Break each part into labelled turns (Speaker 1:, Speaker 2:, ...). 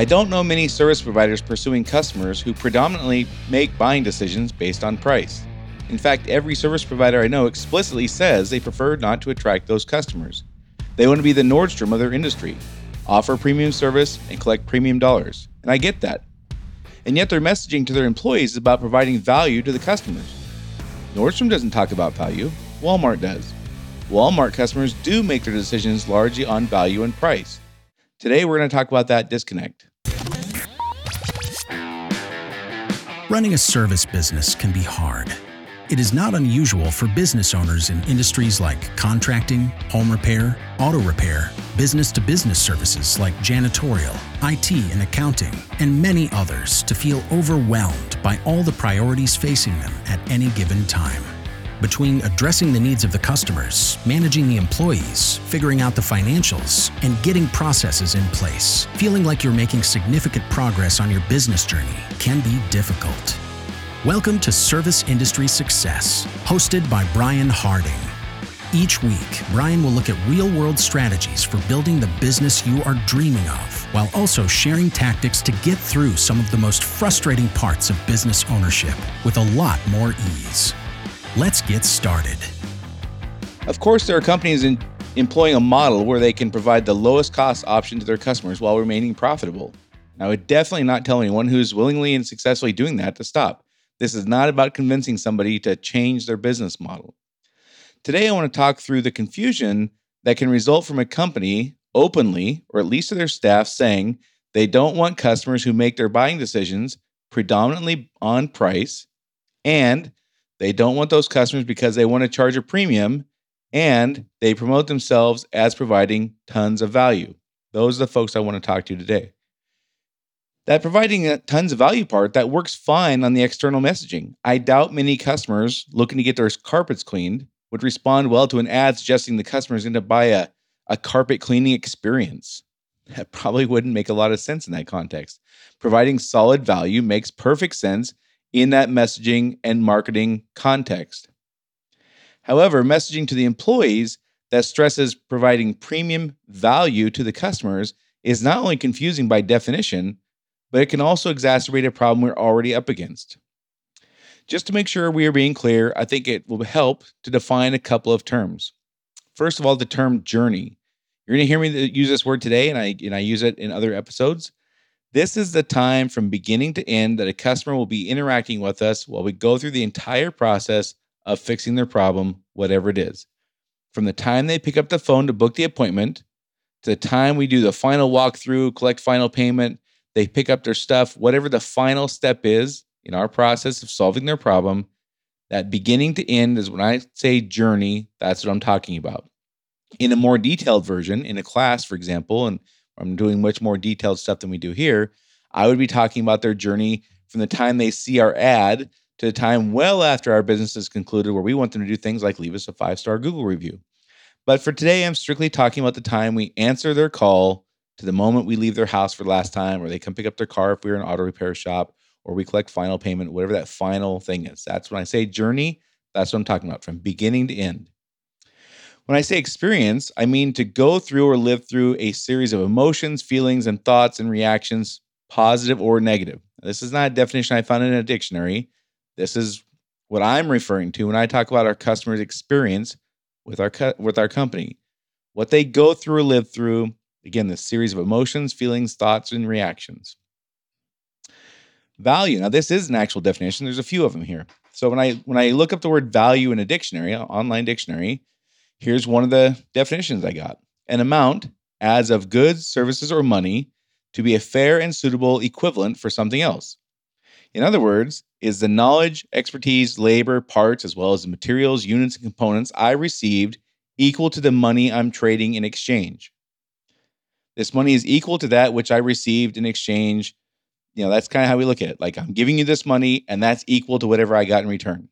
Speaker 1: I don't know many service providers pursuing customers who predominantly make buying decisions based on price. In fact, every service provider I know explicitly says they prefer not to attract those customers. They want to be the Nordstrom of their industry, offer premium service, and collect premium dollars. And I get that. And yet their messaging to their employees is about providing value to the customers. Nordstrom doesn't talk about value, Walmart does. Walmart customers do make their decisions largely on value and price. Today, we're going to talk about that disconnect.
Speaker 2: Running a service business can be hard. It is not unusual for business owners in industries like contracting, home repair, auto repair, business to business services like janitorial, IT and accounting, and many others to feel overwhelmed by all the priorities facing them at any given time between addressing the needs of the customers, managing the employees, figuring out the financials, and getting processes in place, feeling like you're making significant progress on your business journey can be difficult. Welcome to Service Industry Success, hosted by Brian Harding. Each week, Brian will look at real world strategies for building the business you are dreaming of, while also sharing tactics to get through some of the most frustrating parts of business ownership with a lot more ease. Let's get started.
Speaker 1: Of course, there are companies in employing a model where they can provide the lowest cost option to their customers while remaining profitable. I would definitely not tell anyone who's willingly and successfully doing that to stop. This is not about convincing somebody to change their business model. Today, I want to talk through the confusion that can result from a company openly, or at least to their staff, saying they don't want customers who make their buying decisions predominantly on price and they don't want those customers because they want to charge a premium and they promote themselves as providing tons of value. Those are the folks I want to talk to today. That providing tons of value part that works fine on the external messaging. I doubt many customers looking to get their carpets cleaned would respond well to an ad suggesting the customer is going to buy a, a carpet cleaning experience. That probably wouldn't make a lot of sense in that context. Providing solid value makes perfect sense in that messaging and marketing context. However, messaging to the employees that stresses providing premium value to the customers is not only confusing by definition, but it can also exacerbate a problem we're already up against. Just to make sure we are being clear, I think it will help to define a couple of terms. First of all, the term journey. You're going to hear me use this word today, and I, and I use it in other episodes. This is the time from beginning to end that a customer will be interacting with us while we go through the entire process of fixing their problem, whatever it is. From the time they pick up the phone to book the appointment, to the time we do the final walkthrough, collect final payment, they pick up their stuff, whatever the final step is in our process of solving their problem, that beginning to end is when I say journey, that's what I'm talking about. In a more detailed version, in a class, for example, and I'm doing much more detailed stuff than we do here, I would be talking about their journey from the time they see our ad to the time well after our business is concluded, where we want them to do things like leave us a five star Google review. But for today, I'm strictly talking about the time we answer their call to the moment we leave their house for the last time, or they come pick up their car if we're an auto repair shop, or we collect final payment, whatever that final thing is. That's when I say journey, that's what I'm talking about from beginning to end. When I say experience, I mean to go through or live through a series of emotions, feelings, and thoughts and reactions, positive or negative. This is not a definition I found in a dictionary. This is what I'm referring to when I talk about our customers' experience with our co- with our company. What they go through or live through, again, this series of emotions, feelings, thoughts, and reactions. Value. Now, this is an actual definition. There's a few of them here. So when I when I look up the word value in a dictionary, an online dictionary, Here's one of the definitions I got an amount as of goods, services, or money to be a fair and suitable equivalent for something else. In other words, is the knowledge, expertise, labor, parts, as well as the materials, units, and components I received equal to the money I'm trading in exchange? This money is equal to that which I received in exchange. You know, that's kind of how we look at it. Like, I'm giving you this money, and that's equal to whatever I got in return.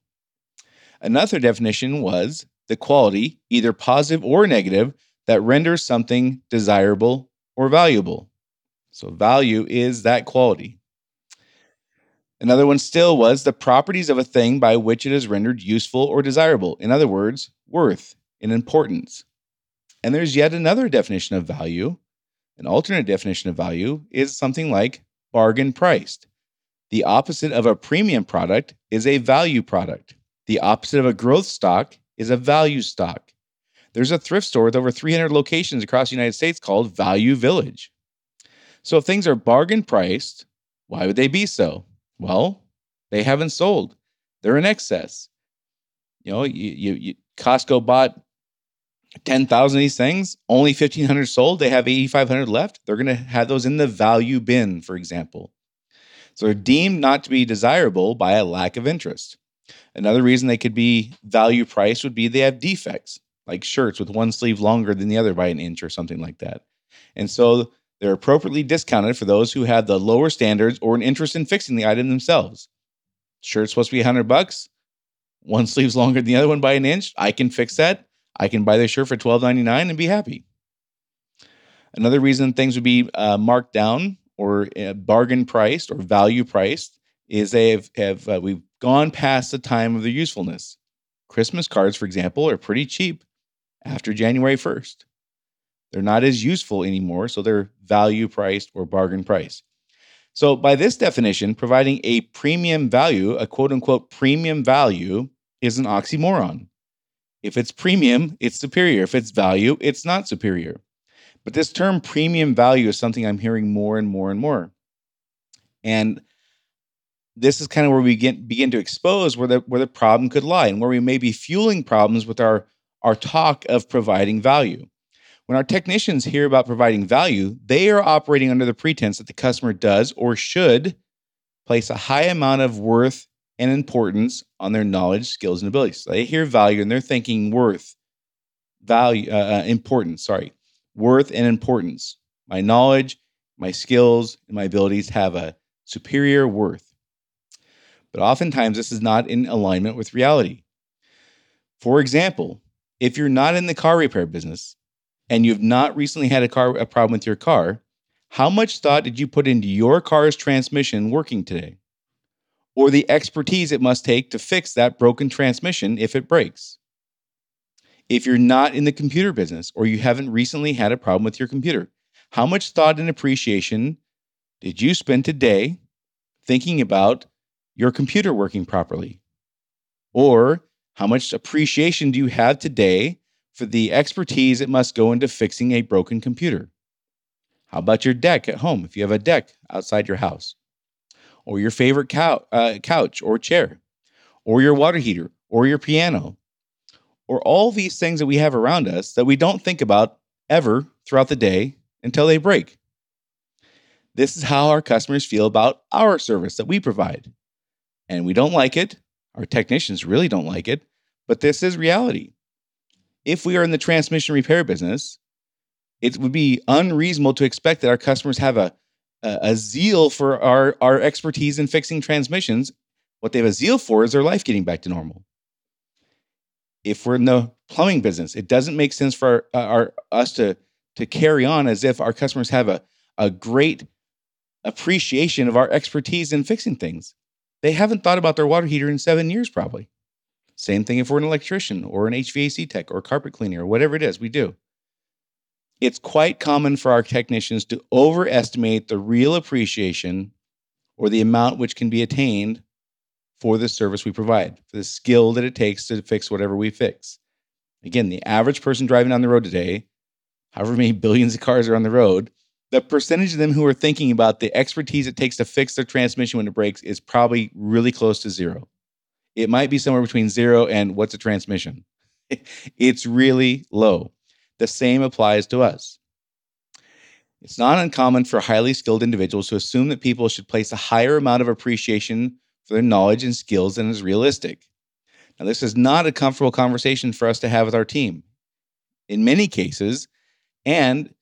Speaker 1: Another definition was the quality, either positive or negative, that renders something desirable or valuable. So, value is that quality. Another one still was the properties of a thing by which it is rendered useful or desirable. In other words, worth and importance. And there's yet another definition of value. An alternate definition of value is something like bargain priced. The opposite of a premium product is a value product. The opposite of a growth stock is a value stock. There's a thrift store with over 300 locations across the United States called Value Village. So if things are bargain priced, why would they be so? Well, they haven't sold. They're in excess. You know, you, you, you Costco bought 10,000 of these things, only 1,500 sold. They have 8,500 left. They're going to have those in the value bin, for example. So they're deemed not to be desirable by a lack of interest. Another reason they could be value priced would be they have defects, like shirts with one sleeve longer than the other by an inch or something like that. And so they're appropriately discounted for those who have the lower standards or an interest in fixing the item themselves. Shirt's supposed to be 100 bucks. One sleeve's longer than the other one by an inch. I can fix that. I can buy their shirt for $12.99 and be happy. Another reason things would be uh, marked down or uh, bargain priced or value priced is they have, have uh, we've gone past the time of their usefulness. Christmas cards, for example, are pretty cheap after January 1st. They're not as useful anymore, so they're value priced or bargain priced. So, by this definition, providing a premium value, a quote unquote premium value, is an oxymoron. If it's premium, it's superior. If it's value, it's not superior. But this term premium value is something I'm hearing more and more and more. And this is kind of where we begin to expose where the, where the problem could lie and where we may be fueling problems with our, our talk of providing value. When our technicians hear about providing value, they are operating under the pretense that the customer does or should place a high amount of worth and importance on their knowledge, skills, and abilities. So they hear value and they're thinking worth, value, uh, uh, importance, sorry, worth and importance. My knowledge, my skills, and my abilities have a superior worth. But oftentimes, this is not in alignment with reality. For example, if you're not in the car repair business and you've not recently had a car a problem with your car, how much thought did you put into your car's transmission working today? or the expertise it must take to fix that broken transmission if it breaks. If you're not in the computer business or you haven't recently had a problem with your computer, how much thought and appreciation did you spend today thinking about your computer working properly? Or how much appreciation do you have today for the expertise it must go into fixing a broken computer? How about your deck at home if you have a deck outside your house? or your favorite cow, uh, couch or chair, or your water heater, or your piano, or all these things that we have around us that we don't think about ever throughout the day until they break. This is how our customers feel about our service that we provide. And we don't like it. Our technicians really don't like it, but this is reality. If we are in the transmission repair business, it would be unreasonable to expect that our customers have a a, a zeal for our our expertise in fixing transmissions. What they have a zeal for is their life getting back to normal. If we're in the plumbing business, it doesn't make sense for our, uh, our us to to carry on as if our customers have a, a great appreciation of our expertise in fixing things. They haven't thought about their water heater in seven years, probably. Same thing if we're an electrician or an HVAC tech or carpet cleaner or whatever it is we do it's quite common for our technicians to overestimate the real appreciation or the amount which can be attained for the service we provide, for the skill that it takes to fix whatever we fix. Again, the average person driving on the road today, however many billions of cars are on the road, the percentage of them who are thinking about the expertise it takes to fix their transmission when it breaks is probably really close to zero. It might be somewhere between zero and what's a transmission. it's really low. The same applies to us. It's not uncommon for highly skilled individuals to assume that people should place a higher amount of appreciation for their knowledge and skills than is realistic. Now, this is not a comfortable conversation for us to have with our team. In many cases, and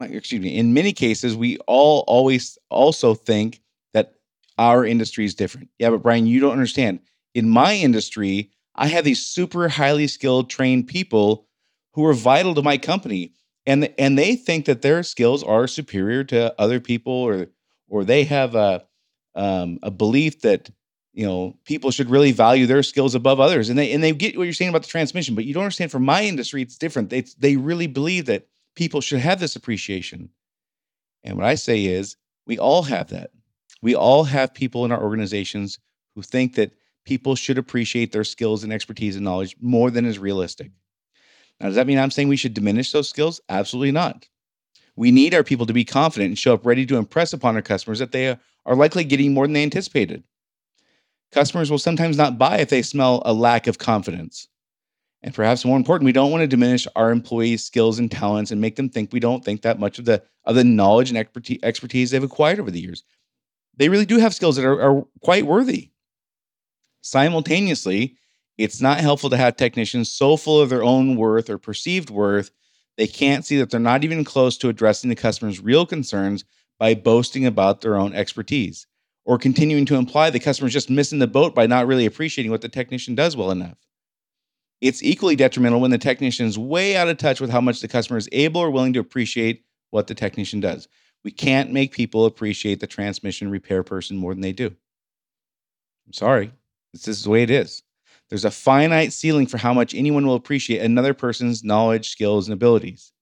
Speaker 1: excuse me, in many cases, we all always also think that our industry is different. Yeah, but Brian, you don't understand. In my industry, I have these super highly skilled, trained people who are vital to my company and and they think that their skills are superior to other people or or they have a um, a belief that you know people should really value their skills above others and they and they get what you're saying about the transmission but you don't understand for my industry it's different they they really believe that people should have this appreciation And what I say is, we all have that. We all have people in our organizations who think that people should appreciate their skills and expertise and knowledge more than is realistic. Now, does that mean I'm saying we should diminish those skills? Absolutely not. We need our people to be confident and show up ready to impress upon our customers that they are likely getting more than they anticipated. Customers will sometimes not buy if they smell a lack of confidence. And perhaps more important, we don't want to diminish our employees' skills and talents and make them think we don't think that much of the of the knowledge and expertise they've acquired over the years. They really do have skills that are, are quite worthy. Simultaneously, it's not helpful to have technicians so full of their own worth or perceived worth, they can't see that they're not even close to addressing the customer's real concerns by boasting about their own expertise or continuing to imply the customer's just missing the boat by not really appreciating what the technician does well enough. It's equally detrimental when the technician is way out of touch with how much the customer is able or willing to appreciate what the technician does. We can't make people appreciate the transmission repair person more than they do. I'm sorry. This is the way it is. There's a finite ceiling for how much anyone will appreciate another person's knowledge, skills, and abilities.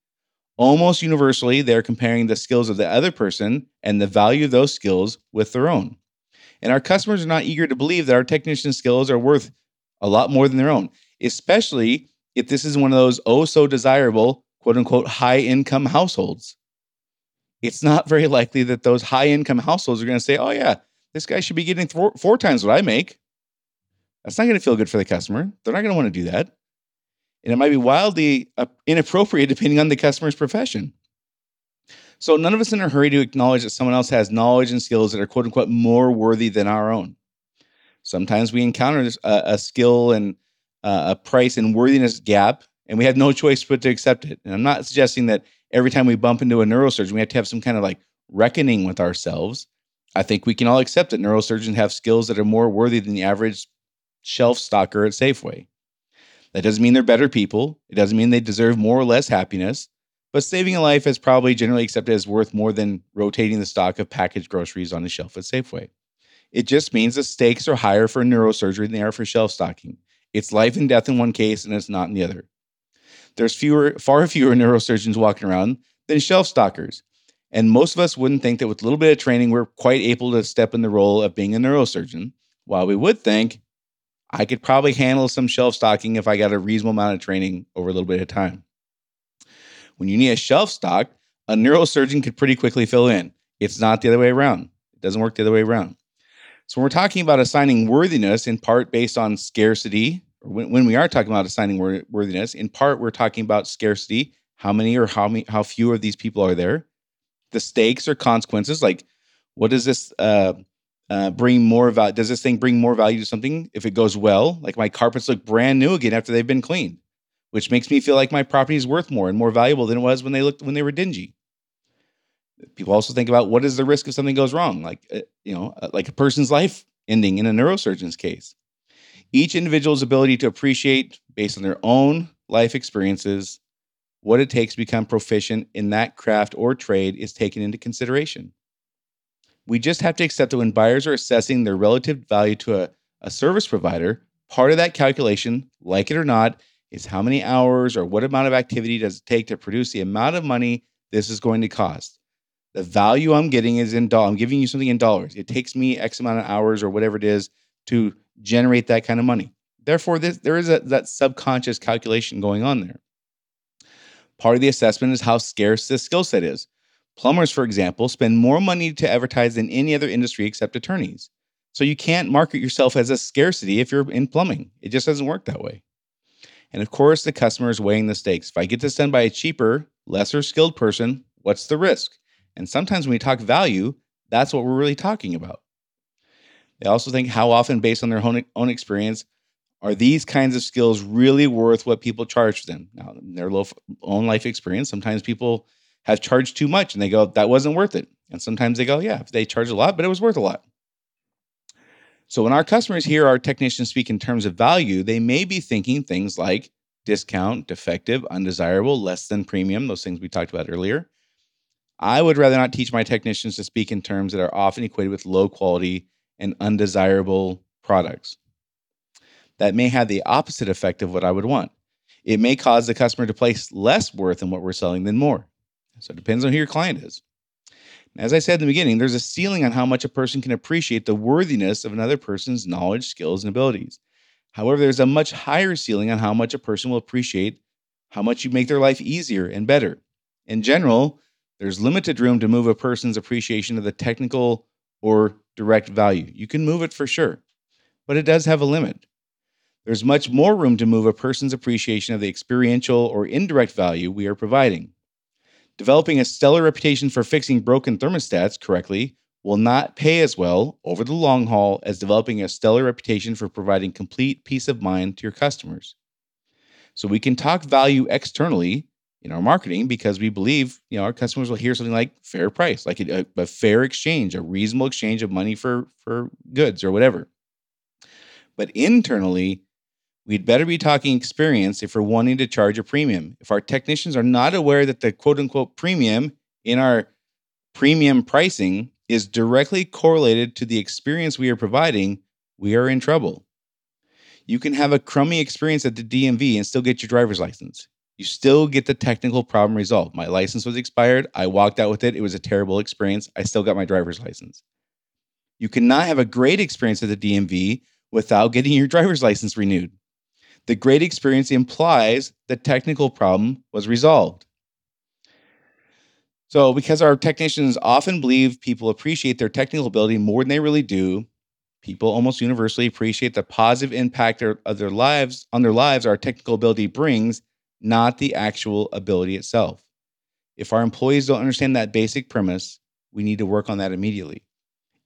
Speaker 1: Almost universally, they're comparing the skills of the other person and the value of those skills with their own. And our customers are not eager to believe that our technician skills are worth a lot more than their own especially if this is one of those oh so desirable, quote unquote, high income households. It's not very likely that those high income households are going to say, oh, yeah, this guy should be getting four, four times what I make. That's not going to feel good for the customer. They're not going to want to do that. And it might be wildly uh, inappropriate depending on the customer's profession. So, none of us in a hurry to acknowledge that someone else has knowledge and skills that are quote unquote more worthy than our own. Sometimes we encounter a, a skill and uh, a price and worthiness gap, and we have no choice but to accept it. And I'm not suggesting that every time we bump into a neurosurgeon, we have to have some kind of like reckoning with ourselves. I think we can all accept that neurosurgeons have skills that are more worthy than the average shelf stocker at Safeway. That doesn't mean they're better people. It doesn't mean they deserve more or less happiness. But saving a life is probably generally accepted as worth more than rotating the stock of packaged groceries on the shelf at Safeway. It just means the stakes are higher for neurosurgery than they are for shelf stocking. It's life and death in one case, and it's not in the other. There's fewer, far fewer neurosurgeons walking around than shelf stockers. And most of us wouldn't think that with a little bit of training, we're quite able to step in the role of being a neurosurgeon. While we would think, I could probably handle some shelf stocking if I got a reasonable amount of training over a little bit of time. When you need a shelf stock, a neurosurgeon could pretty quickly fill in. It's not the other way around. It doesn't work the other way around. So, when we're talking about assigning worthiness in part based on scarcity when, when we are talking about assigning worthiness, in part we're talking about scarcity. How many or how many, how few of these people are there? The stakes or consequences, like what does this uh, uh, bring more value? Does this thing bring more value to something if it goes well? Like my carpets look brand new again after they've been cleaned, which makes me feel like my property is worth more and more valuable than it was when they looked when they were dingy. People also think about what is the risk if something goes wrong, like uh, you know, uh, like a person's life ending in a neurosurgeon's case. Each individual's ability to appreciate, based on their own life experiences, what it takes to become proficient in that craft or trade is taken into consideration. We just have to accept that when buyers are assessing their relative value to a, a service provider, part of that calculation, like it or not, is how many hours or what amount of activity does it take to produce the amount of money this is going to cost. The value I'm getting is in dollars. I'm giving you something in dollars. It takes me X amount of hours or whatever it is to generate that kind of money. Therefore, this, there is a, that subconscious calculation going on there. Part of the assessment is how scarce this skill set is. Plumbers, for example, spend more money to advertise than any other industry except attorneys. So you can't market yourself as a scarcity if you're in plumbing. It just doesn't work that way. And of course, the customer is weighing the stakes. If I get this done by a cheaper, lesser skilled person, what's the risk? And sometimes when we talk value, that's what we're really talking about. They also think how often, based on their own, own experience, are these kinds of skills really worth what people charge them? Now, in their own life experience, sometimes people have charged too much and they go, that wasn't worth it. And sometimes they go, yeah, they charge a lot, but it was worth a lot. So when our customers hear our technicians speak in terms of value, they may be thinking things like discount, defective, undesirable, less than premium, those things we talked about earlier. I would rather not teach my technicians to speak in terms that are often equated with low quality and undesirable products. That may have the opposite effect of what I would want. It may cause the customer to place less worth in what we're selling than more. So it depends on who your client is. As I said in the beginning, there's a ceiling on how much a person can appreciate the worthiness of another person's knowledge, skills, and abilities. However, there's a much higher ceiling on how much a person will appreciate how much you make their life easier and better. In general, there's limited room to move a person's appreciation of the technical or direct value. You can move it for sure, but it does have a limit. There's much more room to move a person's appreciation of the experiential or indirect value we are providing. Developing a stellar reputation for fixing broken thermostats correctly will not pay as well over the long haul as developing a stellar reputation for providing complete peace of mind to your customers. So we can talk value externally in our marketing because we believe you know our customers will hear something like fair price, like a, a fair exchange, a reasonable exchange of money for for goods or whatever. But internally, We'd better be talking experience if we're wanting to charge a premium. If our technicians are not aware that the quote unquote premium in our premium pricing is directly correlated to the experience we are providing, we are in trouble. You can have a crummy experience at the DMV and still get your driver's license. You still get the technical problem resolved. My license was expired. I walked out with it. It was a terrible experience. I still got my driver's license. You cannot have a great experience at the DMV without getting your driver's license renewed. The great experience implies the technical problem was resolved. So, because our technicians often believe people appreciate their technical ability more than they really do, people almost universally appreciate the positive impact of their lives on their lives our technical ability brings, not the actual ability itself. If our employees don't understand that basic premise, we need to work on that immediately.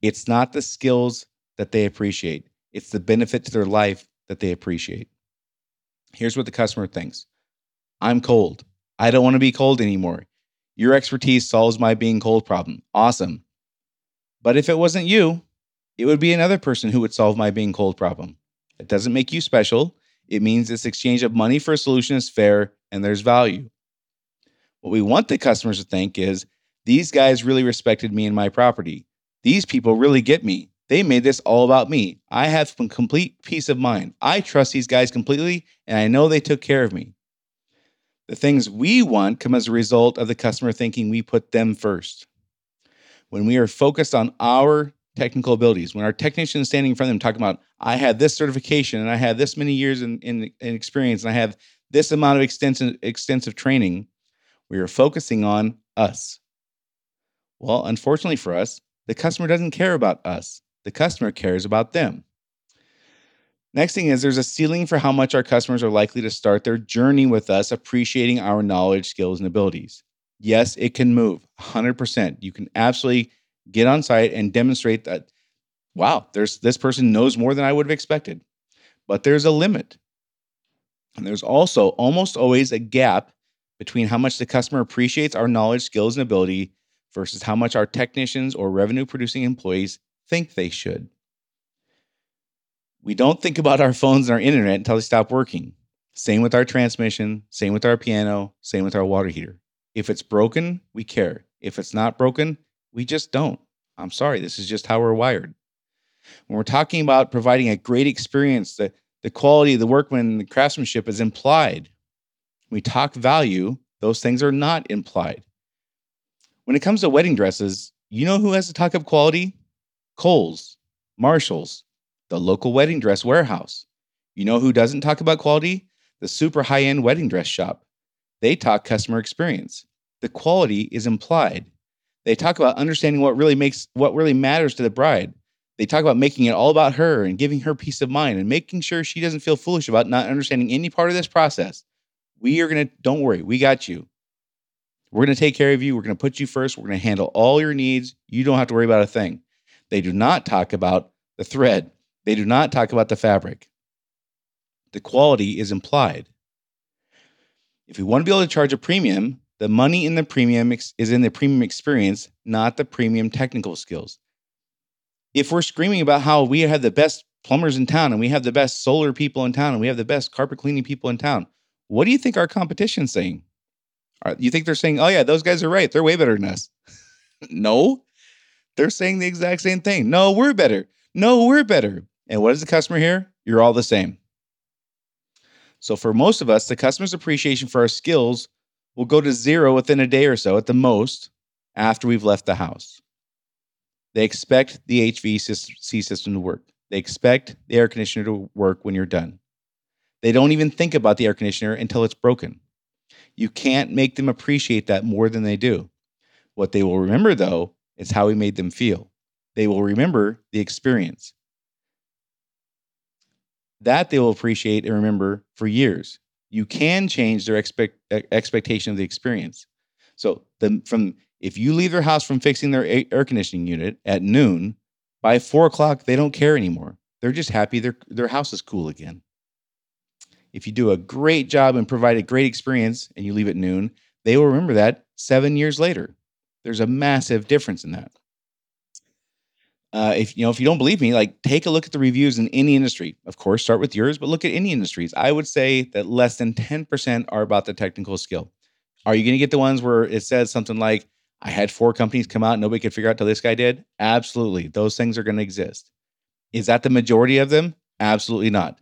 Speaker 1: It's not the skills that they appreciate, it's the benefit to their life that they appreciate. Here's what the customer thinks I'm cold. I don't want to be cold anymore. Your expertise solves my being cold problem. Awesome. But if it wasn't you, it would be another person who would solve my being cold problem. It doesn't make you special. It means this exchange of money for a solution is fair and there's value. What we want the customers to think is these guys really respected me and my property. These people really get me. They made this all about me. I have complete peace of mind. I trust these guys completely, and I know they took care of me. The things we want come as a result of the customer thinking we put them first. When we are focused on our technical abilities, when our technician is standing in front of them talking about, I had this certification and I had this many years in, in, in experience and I have this amount of extensive, extensive training, we are focusing on us. Well, unfortunately for us, the customer doesn't care about us. The customer cares about them. Next thing is there's a ceiling for how much our customers are likely to start their journey with us, appreciating our knowledge, skills, and abilities. Yes, it can move 100%. You can absolutely get on site and demonstrate that, wow, there's this person knows more than I would have expected. But there's a limit. And there's also almost always a gap between how much the customer appreciates our knowledge, skills, and ability versus how much our technicians or revenue producing employees think they should. We don't think about our phones and our internet until they stop working. Same with our transmission, same with our piano, same with our water heater. If it's broken, we care. If it's not broken, we just don't. I'm sorry, this is just how we're wired. When we're talking about providing a great experience, the, the quality of the workman the craftsmanship is implied. When we talk value, those things are not implied. When it comes to wedding dresses, you know who has to talk up quality? Kohl's, Marshalls, the local wedding dress warehouse. You know who doesn't talk about quality? The super high end wedding dress shop. They talk customer experience. The quality is implied. They talk about understanding what really makes what really matters to the bride. They talk about making it all about her and giving her peace of mind and making sure she doesn't feel foolish about not understanding any part of this process. We are going to, don't worry, we got you. We're going to take care of you. We're going to put you first. We're going to handle all your needs. You don't have to worry about a thing. They do not talk about the thread, they do not talk about the fabric. The quality is implied. If we want to be able to charge a premium, the money in the premium ex- is in the premium experience, not the premium technical skills. If we're screaming about how we have the best plumbers in town and we have the best solar people in town and we have the best carpet cleaning people in town, what do you think our competition's saying? You think they're saying, oh, yeah, those guys are right. They're way better than us. no, they're saying the exact same thing. No, we're better. No, we're better. And what does the customer hear? You're all the same. So for most of us, the customer's appreciation for our skills will go to zero within a day or so at the most after we've left the house. They expect the HVAC system to work. They expect the air conditioner to work when you're done. They don't even think about the air conditioner until it's broken. You can't make them appreciate that more than they do. What they will remember, though, is how we made them feel. They will remember the experience. That they will appreciate and remember for years. You can change their expect, expectation of the experience. So, the, from if you leave their house from fixing their air conditioning unit at noon, by four o'clock they don't care anymore. They're just happy their their house is cool again. If you do a great job and provide a great experience and you leave at noon, they will remember that seven years later. There's a massive difference in that. Uh, if you know, if you don't believe me, like take a look at the reviews in any industry. Of course, start with yours, but look at any industries. I would say that less than 10% are about the technical skill. Are you going to get the ones where it says something like, I had four companies come out, nobody could figure out till this guy did? Absolutely. Those things are going to exist. Is that the majority of them? Absolutely not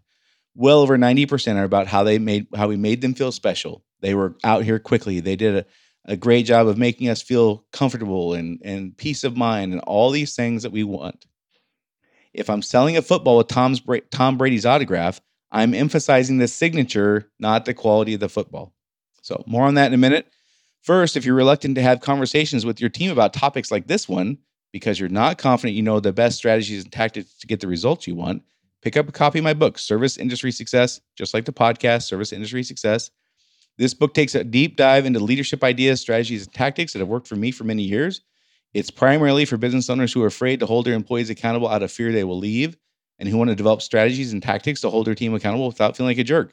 Speaker 1: well over 90% are about how they made how we made them feel special. They were out here quickly. They did a, a great job of making us feel comfortable and, and peace of mind and all these things that we want. If I'm selling a football with Tom's Tom Brady's autograph, I'm emphasizing the signature, not the quality of the football. So, more on that in a minute. First, if you're reluctant to have conversations with your team about topics like this one because you're not confident you know the best strategies and tactics to get the results you want, pick up a copy of my book, Service Industry Success, just like the podcast, Service Industry Success. This book takes a deep dive into leadership ideas, strategies, and tactics that have worked for me for many years. It's primarily for business owners who are afraid to hold their employees accountable out of fear they will leave and who want to develop strategies and tactics to hold their team accountable without feeling like a jerk.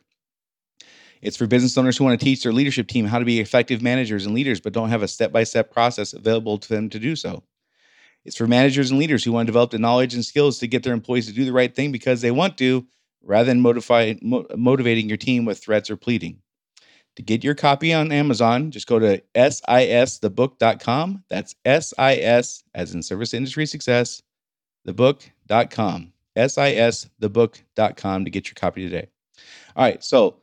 Speaker 1: It's for business owners who want to teach their leadership team how to be effective managers and leaders, but don't have a step by step process available to them to do so. It's for managers and leaders who want to develop the knowledge and skills to get their employees to do the right thing because they want to, rather than motivate, mo- motivating your team with threats or pleading. To get your copy on Amazon, just go to sisthebook.com. That's SIS, as in Service Industry Success, thebook.com. SISthebook.com to get your copy today. All right, so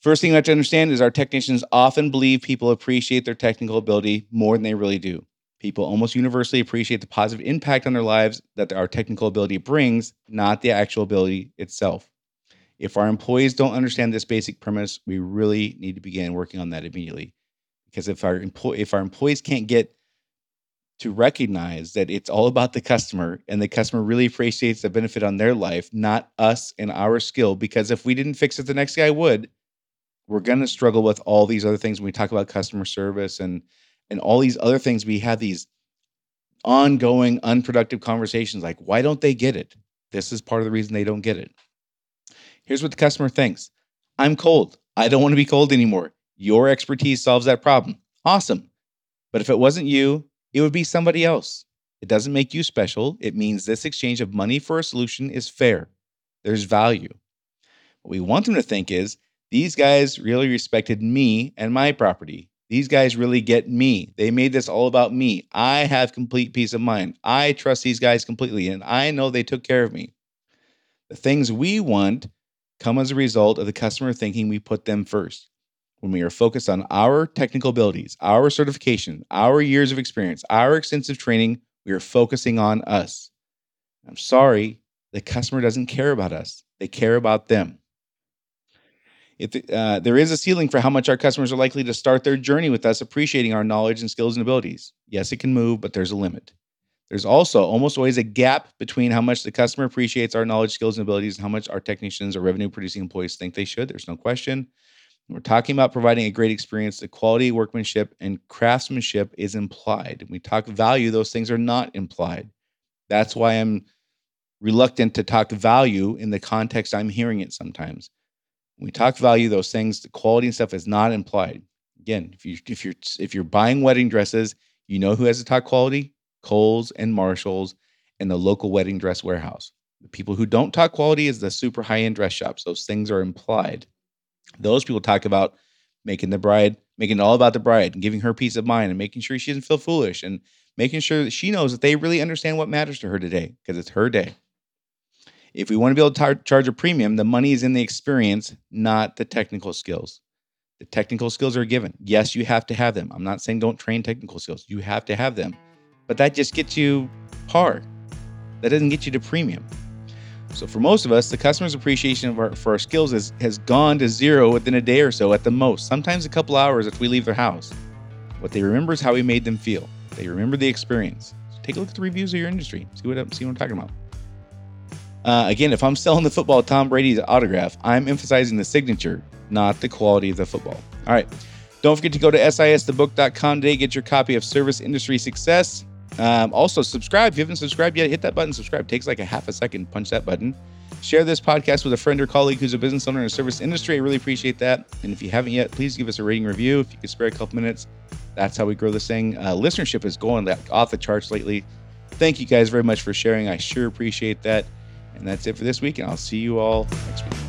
Speaker 1: first thing you have to understand is our technicians often believe people appreciate their technical ability more than they really do. People almost universally appreciate the positive impact on their lives that our technical ability brings, not the actual ability itself. If our employees don't understand this basic premise, we really need to begin working on that immediately. Because if our employ- if our employees can't get to recognize that it's all about the customer and the customer really appreciates the benefit on their life, not us and our skill. Because if we didn't fix it, the next guy would. We're going to struggle with all these other things when we talk about customer service and and all these other things we have these ongoing unproductive conversations like why don't they get it this is part of the reason they don't get it here's what the customer thinks. I'm cold. I don't want to be cold anymore. Your expertise solves that problem. Awesome. But if it wasn't you it would be somebody else. It doesn't make you special. It means this exchange of money for a solution is fair. There's value. What we want them to think is these guys really respected me and my property. These guys really get me. They made this all about me. I have complete peace of mind. I trust these guys completely, and I know they took care of me. The things we want come as a result of the customer thinking we put them first. When we are focused on our technical abilities, our certification, our years of experience, our extensive training, we are focusing on us. I'm sorry, the customer doesn't care about us, they care about them. If uh, there is a ceiling for how much our customers are likely to start their journey with us, appreciating our knowledge and skills and abilities. Yes, it can move, but there's a limit. There's also almost always a gap between how much the customer appreciates our knowledge, skills, and abilities and how much our technicians or revenue producing employees think they should. There's no question. we're talking about providing a great experience. The quality, workmanship, and craftsmanship is implied. When we talk value, those things are not implied. That's why I'm reluctant to talk value in the context I'm hearing it sometimes. When we talk value, those things, the quality and stuff is not implied. Again, if you if you're if you're buying wedding dresses, you know who has the top quality? Kohl's and Marshalls and the local wedding dress warehouse. The people who don't talk quality is the super high-end dress shops. Those things are implied. Those people talk about making the bride, making it all about the bride and giving her peace of mind and making sure she doesn't feel foolish and making sure that she knows that they really understand what matters to her today because it's her day. If we want to be able to tar- charge a premium, the money is in the experience, not the technical skills. The technical skills are given. Yes, you have to have them. I'm not saying don't train technical skills. You have to have them. But that just gets you par. That doesn't get you to premium. So for most of us, the customer's appreciation our, for our skills has, has gone to zero within a day or so at the most, sometimes a couple hours after we leave their house. What they remember is how we made them feel. They remember the experience. So take a look at the reviews of your industry. See what see what I'm talking about. Uh, again, if I'm selling the football Tom Brady's autograph, I'm emphasizing the signature, not the quality of the football. All right. Don't forget to go to sisthebook.com today. Get your copy of Service Industry Success. Um, also, subscribe. If you haven't subscribed yet, hit that button, subscribe. It takes like a half a second. Punch that button. Share this podcast with a friend or colleague who's a business owner in the service industry. I really appreciate that. And if you haven't yet, please give us a rating review. If you could spare a couple minutes, that's how we grow this thing. Uh, listenership is going off the charts lately. Thank you guys very much for sharing. I sure appreciate that. And that's it for this week, and I'll see you all next week.